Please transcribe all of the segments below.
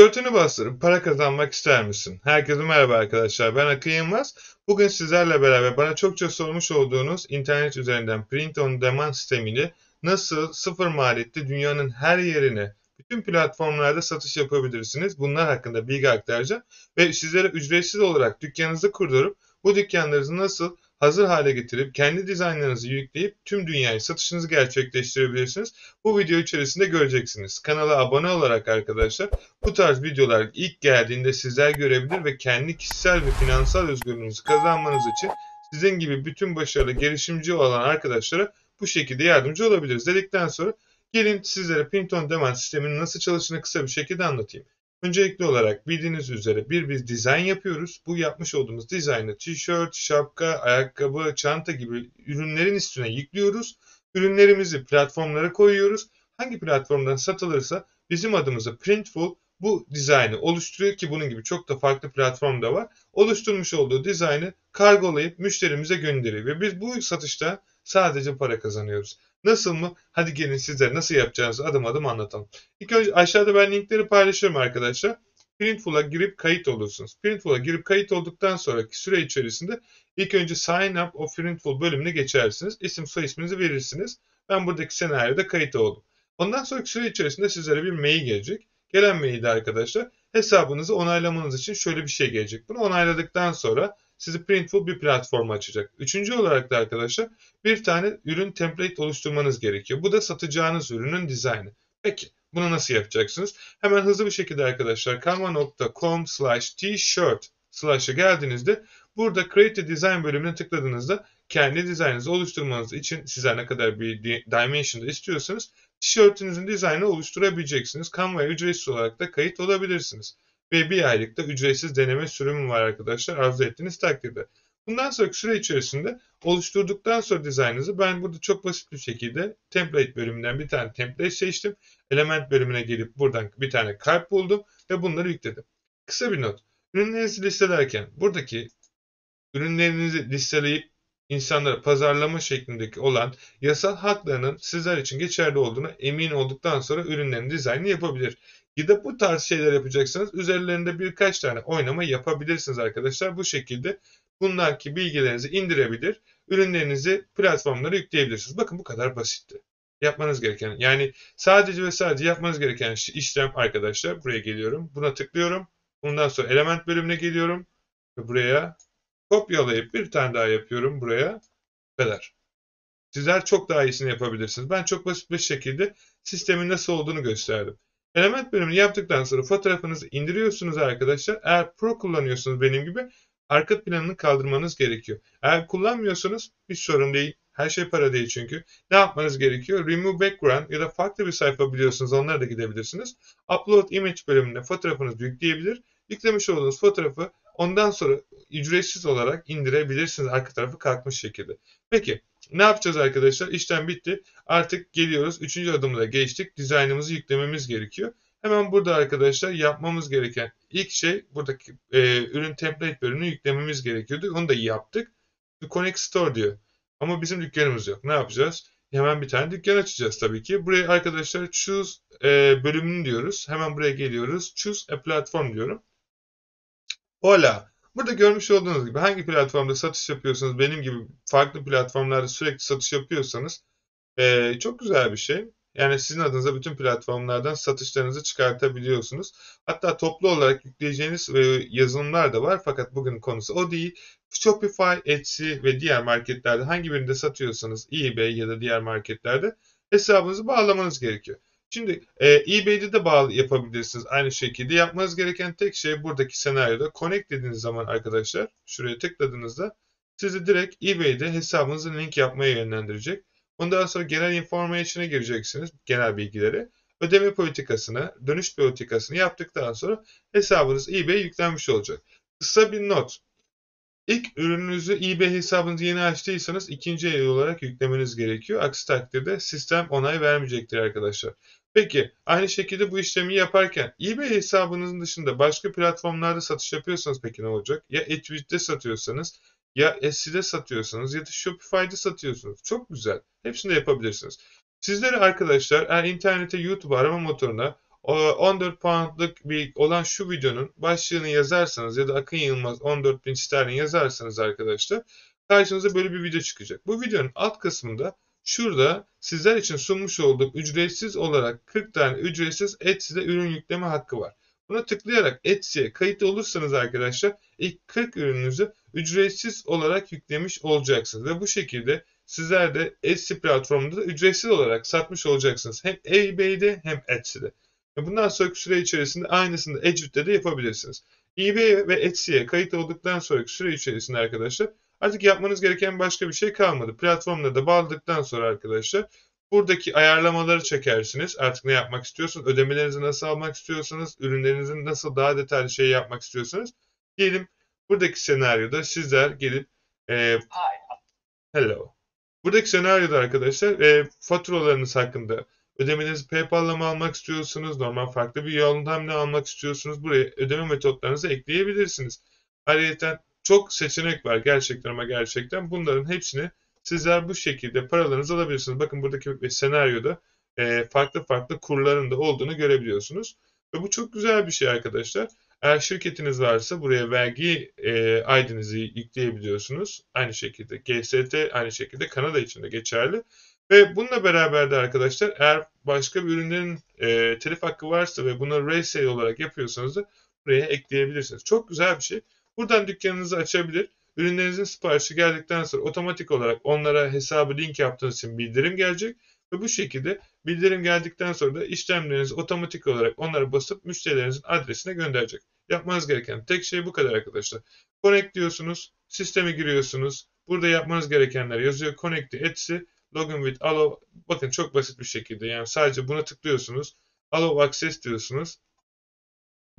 Tişörtünü bastırıp para kazanmak ister misin? Herkese merhaba arkadaşlar. Ben Akın Yılmaz. Bugün sizlerle beraber bana çokça sormuş olduğunuz internet üzerinden print on demand sistemiyle nasıl sıfır maliyette dünyanın her yerine bütün platformlarda satış yapabilirsiniz. Bunlar hakkında bilgi aktaracağım ve sizlere ücretsiz olarak dükkanınızı kurdurup bu dükkanlarınızı nasıl hazır hale getirip kendi dizaynlarınızı yükleyip tüm dünyaya satışınızı gerçekleştirebilirsiniz. Bu video içerisinde göreceksiniz. Kanala abone olarak arkadaşlar bu tarz videolar ilk geldiğinde sizler görebilir ve kendi kişisel ve finansal özgürlüğünüzü kazanmanız için sizin gibi bütün başarılı girişimci olan arkadaşlara bu şekilde yardımcı olabiliriz dedikten sonra gelin sizlere Pinton Demand sisteminin nasıl çalıştığını kısa bir şekilde anlatayım. Öncelikli olarak bildiğiniz üzere bir biz dizayn yapıyoruz. Bu yapmış olduğumuz dizaynı tişört, şapka, ayakkabı, çanta gibi ürünlerin üstüne yüklüyoruz. Ürünlerimizi platformlara koyuyoruz. Hangi platformdan satılırsa bizim adımıza Printful bu dizaynı oluşturuyor ki bunun gibi çok da farklı platform da var. Oluşturmuş olduğu dizaynı kargolayıp müşterimize gönderiyor ve biz bu satışta sadece para kazanıyoruz. Nasıl mı? Hadi gelin sizlere nasıl yapacağınızı adım adım anlatalım. İlk önce aşağıda ben linkleri paylaşıyorum arkadaşlar. Printful'a girip kayıt olursunuz. Printful'a girip kayıt olduktan sonraki süre içerisinde ilk önce Sign Up of Printful bölümüne geçersiniz. İsim soy isminizi verirsiniz. Ben buradaki senaryoda kayıt oldum. Ondan sonraki süre içerisinde sizlere bir mail gelecek. Gelen mailde arkadaşlar hesabınızı onaylamanız için şöyle bir şey gelecek. Bunu onayladıktan sonra sizi Printful bir platform açacak. Üçüncü olarak da arkadaşlar bir tane ürün template oluşturmanız gerekiyor. Bu da satacağınız ürünün dizaynı. Peki bunu nasıl yapacaksınız? Hemen hızlı bir şekilde arkadaşlar canva.com slash t-shirt slash'a geldiğinizde burada Create a Design bölümüne tıkladığınızda kendi dizaynınızı oluşturmanız için size ne kadar bir dimension'da istiyorsanız tişörtünüzün dizaynını oluşturabileceksiniz. Canva'ya ücretsiz olarak da kayıt olabilirsiniz ve bir aylık da ücretsiz deneme sürümü var arkadaşlar arzu ettiğiniz takdirde. Bundan sonraki süre içerisinde oluşturduktan sonra dizaynınızı ben burada çok basit bir şekilde template bölümünden bir tane template seçtim. Element bölümüne gelip buradan bir tane kalp buldum ve bunları yükledim. Kısa bir not. Ürünlerinizi listelerken buradaki ürünlerinizi listeleyip insanlara pazarlama şeklindeki olan yasal haklarının sizler için geçerli olduğuna emin olduktan sonra ürünlerin dizaynını yapabilir. Gidip bu tarz şeyler yapacaksanız üzerlerinde birkaç tane oynama yapabilirsiniz arkadaşlar. Bu şekilde bunlarki bilgilerinizi indirebilir, ürünlerinizi platformlara yükleyebilirsiniz. Bakın bu kadar basitti. Yapmanız gereken yani sadece ve sadece yapmanız gereken işlem arkadaşlar buraya geliyorum. Buna tıklıyorum. Bundan sonra element bölümüne geliyorum. Ve buraya kopyalayıp bir tane daha yapıyorum buraya. Bu kadar. Sizler çok daha iyisini yapabilirsiniz. Ben çok basit bir şekilde sistemin nasıl olduğunu gösterdim. Element bölümünü yaptıktan sonra fotoğrafınızı indiriyorsunuz arkadaşlar. Eğer Pro kullanıyorsunuz benim gibi arka planını kaldırmanız gerekiyor. Eğer kullanmıyorsanız hiç sorun değil. Her şey para değil çünkü. Ne yapmanız gerekiyor? Remove background ya da farklı bir sayfa biliyorsunuz onlara da gidebilirsiniz. Upload image bölümüne fotoğrafınızı yükleyebilir. Yüklemiş olduğunuz fotoğrafı ondan sonra ücretsiz olarak indirebilirsiniz arka tarafı kalkmış şekilde. Peki ne yapacağız arkadaşlar? İşlem bitti. Artık geliyoruz. Üçüncü adımda geçtik. Dizaynımızı yüklememiz gerekiyor. Hemen burada arkadaşlar yapmamız gereken ilk şey buradaki e, ürün template bölümünü yüklememiz gerekiyordu. Onu da yaptık. Connect Store diyor. Ama bizim dükkanımız yok. Ne yapacağız? Hemen bir tane dükkan açacağız tabii ki. Buraya arkadaşlar choose e, bölümünü diyoruz. Hemen buraya geliyoruz. Choose a platform diyorum. Hola. Burada görmüş olduğunuz gibi hangi platformda satış yapıyorsanız benim gibi farklı platformlarda sürekli satış yapıyorsanız e, çok güzel bir şey. Yani sizin adınıza bütün platformlardan satışlarınızı çıkartabiliyorsunuz. Hatta toplu olarak yükleyeceğiniz e, yazılımlar da var fakat bugün konusu o değil. Shopify, Etsy ve diğer marketlerde hangi birinde satıyorsanız eBay ya da diğer marketlerde hesabınızı bağlamanız gerekiyor. Şimdi e, eBay'de de bağlı yapabilirsiniz aynı şekilde. Yapmanız gereken tek şey buradaki senaryoda connect dediğiniz zaman arkadaşlar şuraya tıkladığınızda sizi direkt eBay'de hesabınızı link yapmaya yönlendirecek. Ondan sonra genel information'a gireceksiniz. Genel bilgileri. Ödeme politikasını, dönüş politikasını yaptıktan sonra hesabınız eBay yüklenmiş olacak. Kısa bir not. İlk ürününüzü eBay hesabınızı yeni açtıysanız ikinci el olarak yüklemeniz gerekiyor. Aksi takdirde sistem onay vermeyecektir arkadaşlar. Peki aynı şekilde bu işlemi yaparken eBay hesabınızın dışında başka platformlarda satış yapıyorsanız peki ne olacak? Ya Etsy'de satıyorsanız ya Etsy'de satıyorsanız ya da Shopify'de satıyorsunuz. Çok güzel. Hepsini de yapabilirsiniz. Sizlere arkadaşlar eğer internete YouTube arama motoruna O 14 poundlık bir olan şu videonun başlığını yazarsanız ya da Akın Yılmaz 14 bin sterlin yazarsanız arkadaşlar karşınıza böyle bir video çıkacak. Bu videonun alt kısmında şurada sizler için sunmuş olduğum ücretsiz olarak 40 tane ücretsiz Etsy'de ürün yükleme hakkı var. Buna tıklayarak Etsy'ye kayıt olursanız arkadaşlar ilk 40 ürününüzü ücretsiz olarak yüklemiş olacaksınız. Ve bu şekilde sizler de Etsy platformunda da ücretsiz olarak satmış olacaksınız. Hem eBay'de hem Etsy'de. Bundan sonraki süre içerisinde aynısını Edgewood'de de yapabilirsiniz. eBay ve Etsy'ye kayıt olduktan sonraki süre içerisinde arkadaşlar artık yapmanız gereken başka bir şey kalmadı. Platformla da bağladıktan sonra arkadaşlar buradaki ayarlamaları çekersiniz. Artık ne yapmak istiyorsunuz? Ödemelerinizi nasıl almak istiyorsanız, ürünlerinizin nasıl daha detaylı şey yapmak istiyorsanız. Diyelim buradaki senaryoda sizler gelip e, hello. Buradaki senaryoda arkadaşlar e, faturalarınız hakkında ödemelerinizi PayPal'la mı almak istiyorsunuz? Normal farklı bir yöntemle almak istiyorsunuz? Buraya ödeme metotlarınızı ekleyebilirsiniz. Ayrıca çok seçenek var gerçekten ama gerçekten. Bunların hepsini sizler bu şekilde paralarınızı alabilirsiniz. Bakın buradaki senaryoda e, farklı farklı kurların da olduğunu görebiliyorsunuz. Ve bu çok güzel bir şey arkadaşlar. Eğer şirketiniz varsa buraya vergi e, ID'nizi yükleyebiliyorsunuz. Aynı şekilde GST aynı şekilde Kanada için de geçerli. Ve bununla beraber de arkadaşlar eğer başka bir ürünlerin e, telif hakkı varsa ve bunu resale olarak yapıyorsanız da buraya ekleyebilirsiniz. Çok güzel bir şey. Buradan dükkanınızı açabilir. Ürünlerinizin siparişi geldikten sonra otomatik olarak onlara hesabı link yaptığınız için bildirim gelecek. Ve bu şekilde bildirim geldikten sonra da işlemlerinizi otomatik olarak onlara basıp müşterilerinizin adresine gönderecek. Yapmanız gereken tek şey bu kadar arkadaşlar. Connect diyorsunuz, sisteme giriyorsunuz. Burada yapmanız gerekenler yazıyor. Connect Etsy, Login with Allow. Bakın çok basit bir şekilde yani sadece buna tıklıyorsunuz. Allow Access diyorsunuz.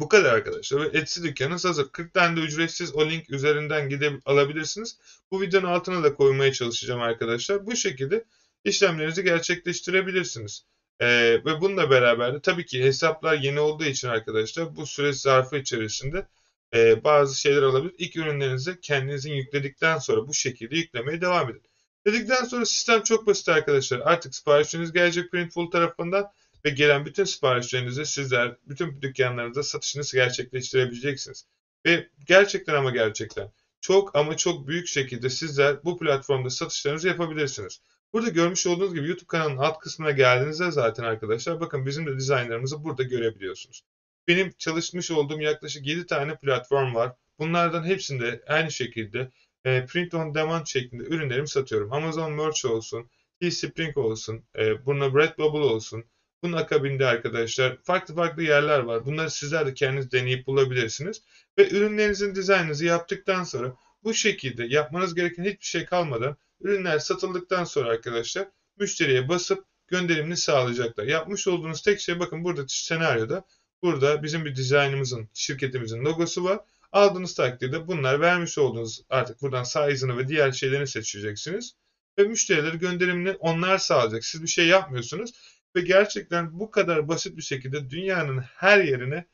Bu kadar arkadaşlar. Ve Etsy dükkanınız hazır. 40 tane de ücretsiz o link üzerinden gidip alabilirsiniz. Bu videonun altına da koymaya çalışacağım arkadaşlar. Bu şekilde işlemlerinizi gerçekleştirebilirsiniz. Ee, ve bununla beraber de tabii ki hesaplar yeni olduğu için arkadaşlar bu süreç zarfı içerisinde e, bazı şeyler alabilir. İlk ürünlerinizi kendinizin yükledikten sonra bu şekilde yüklemeye devam edin. Dedikten sonra sistem çok basit arkadaşlar. Artık siparişiniz gelecek Printful tarafından ve gelen bütün siparişlerinizi sizler bütün dükkanlarınızda satışınızı gerçekleştirebileceksiniz. Ve gerçekten ama gerçekten çok ama çok büyük şekilde sizler bu platformda satışlarınızı yapabilirsiniz. Burada görmüş olduğunuz gibi YouTube kanalının alt kısmına geldiğinizde zaten arkadaşlar bakın bizim de dizaynlarımızı burada görebiliyorsunuz. Benim çalışmış olduğum yaklaşık 7 tane platform var. Bunlardan hepsinde aynı şekilde e, print on demand şeklinde ürünlerimi satıyorum. Amazon Merch olsun, Teespring olsun, e, buna Redbubble olsun. Bunun akabinde arkadaşlar farklı farklı yerler var. Bunları sizler de kendiniz deneyip bulabilirsiniz. Ve ürünlerinizin dizaynınızı yaptıktan sonra bu şekilde yapmanız gereken hiçbir şey kalmadan ürünler satıldıktan sonra arkadaşlar müşteriye basıp gönderimini sağlayacaklar. Yapmış olduğunuz tek şey bakın burada senaryoda burada bizim bir dizaynımızın, şirketimizin logosu var. Aldığınız takdirde bunlar vermiş olduğunuz artık buradan size'ını ve diğer şeylerini seçeceksiniz. Ve müşterileri gönderimini onlar sağlayacak. Siz bir şey yapmıyorsunuz. Ve gerçekten bu kadar basit bir şekilde dünyanın her yerine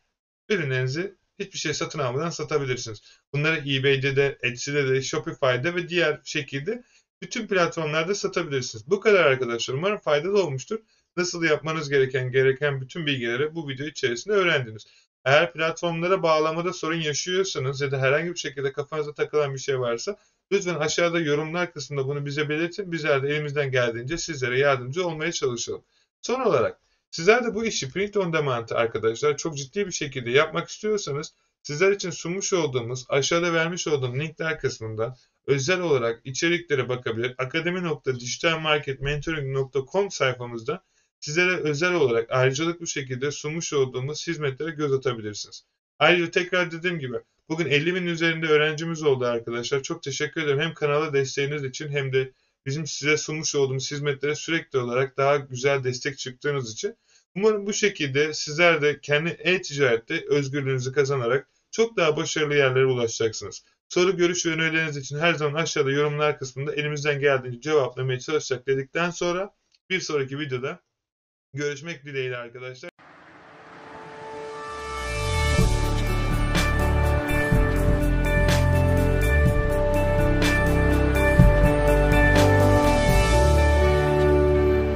ürünlerinizi hiçbir şey satın almadan satabilirsiniz. Bunları eBay'de de, Etsy'de de, Shopify'de ve diğer şekilde bütün platformlarda satabilirsiniz. Bu kadar arkadaşlar. Umarım faydalı olmuştur. Nasıl yapmanız gereken gereken bütün bilgileri bu video içerisinde öğrendiniz. Eğer platformlara bağlamada sorun yaşıyorsanız ya da herhangi bir şekilde kafanıza takılan bir şey varsa lütfen aşağıda yorumlar kısmında bunu bize belirtin. Bizler de elimizden geldiğince sizlere yardımcı olmaya çalışalım. Son olarak sizler de bu işi print on demand arkadaşlar çok ciddi bir şekilde yapmak istiyorsanız sizler için sunmuş olduğumuz aşağıda vermiş olduğum linkler kısmında özel olarak içeriklere bakabilir. akademi.dijitalmarketmentoring.com sayfamızda sizlere özel olarak ayrıcalıklı şekilde sunmuş olduğumuz hizmetlere göz atabilirsiniz. Ayrıca tekrar dediğim gibi bugün 50 bin üzerinde öğrencimiz oldu arkadaşlar. Çok teşekkür ederim hem kanala desteğiniz için hem de bizim size sunmuş olduğumuz hizmetlere sürekli olarak daha güzel destek çıktığınız için. Umarım bu şekilde sizler de kendi e-ticarette özgürlüğünüzü kazanarak çok daha başarılı yerlere ulaşacaksınız. Soru, görüş ve önerileriniz için her zaman aşağıda yorumlar kısmında elimizden geldiğince cevaplamaya çalışacak dedikten sonra bir sonraki videoda görüşmek dileğiyle arkadaşlar.